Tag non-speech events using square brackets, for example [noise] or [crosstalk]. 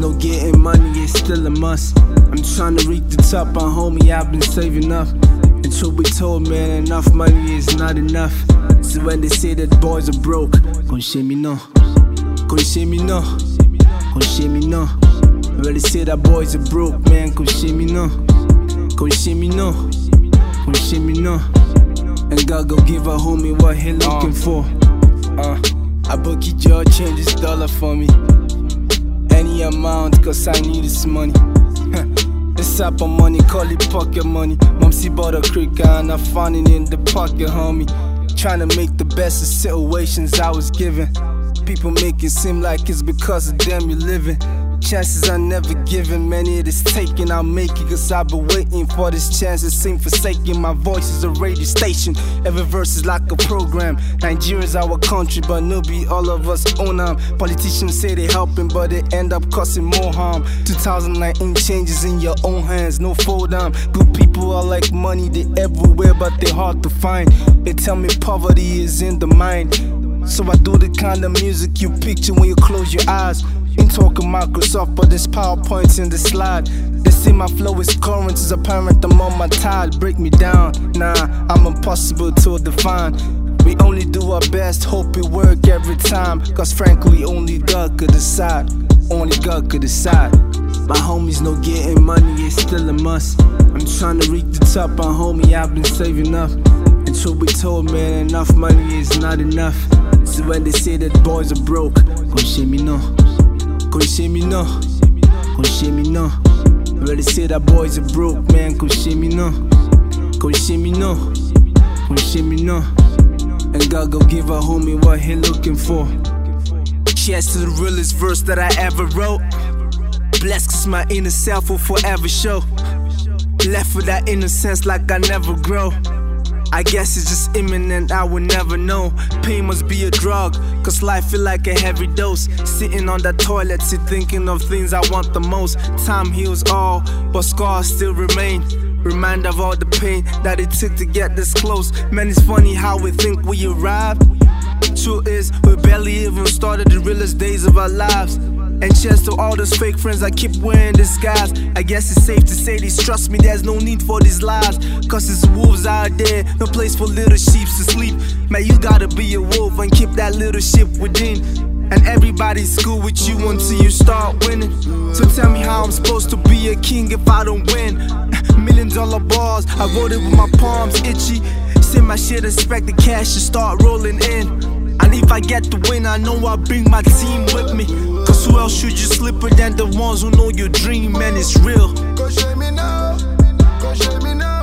Homies getting money is still a must. I'm trying to reach the top, my homie, I've been saving up. And truth be told, man, enough money is not enough. So when they say that boys are broke, gon' shame me no. Gon' shame me no. Gon' shame me no. When they say that boys are broke, man, gon' shame me no. Gon' shame me no. Gon' shame me no. And God gon' give a homie what he looking for. Uh, I book your change this dollar for me amount, cause I need this money. this type of money, call it pocket money. Mom bought a cricket and I found it in the pocket, homie. Trying to make the best of situations I was given. People make it seem like it's because of them you're living. Chances I never given, many it is taken. I'll make it, cause I've been waiting for this chance. It seem forsaken. My voice is a radio station. Every verse is like a program. Nigeria's our country, but no be all of us own them. Politicians say they helping, but they end up causing more harm. 2019 changes in your own hands, no fold down. Good people are like money, they everywhere, but they hard to find. They tell me poverty is in the mind. So I do the kind of music you picture when you close your eyes. Ain't talking Microsoft, but there's PowerPoints in the slide. They see my flow is current, it's apparent I'm on my tide. Break me down, nah, I'm impossible to define. We only do our best, hope it work every time. Cause frankly, only God could decide. Only God could decide. My homies no getting money is still a must. I'm trying to reach the top, my homie, I've been saving up. And truth be told, man, enough money is not enough. So when they say that boys are broke, gon' shame me no. Gon' shame me no. Gon' shame me no. When they say that boys are broke, man, gon' shame me no. Gon' shame me no. Gon' shame me no. And God go give a homie what he looking for. Cheers to the realest verse that I ever wrote. Blessed cause my inner self will forever show. Left with that innocence like I never grow. I guess it's just imminent, I will never know. Pain must be a drug, cause life feel like a heavy dose. Sitting on that toilet, sit thinking of things I want the most. Time heals all, but scars still remain. Remind of all the pain that it took to get this close. Man, it's funny how we think we arrived. Truth is, we barely even started the realest days of our lives. And cheers to all those fake friends that keep wearing disguise. I guess it's safe to say this. Trust me, there's no need for these lies. Cause it's wolves out there, no place for little sheep to sleep. Man, you gotta be a wolf and keep that little sheep within. And everybody's cool with you until you start winning. So tell me how I'm supposed to be a king if I don't win. [laughs] Million dollar balls, I wrote it with my palms itchy. Send my shit, expect the cash to start rolling in. And if I get the win, I know I bring my team with me. Cause who else should you slipper than the ones who know your dream, and It's real. Go me now. Go me now.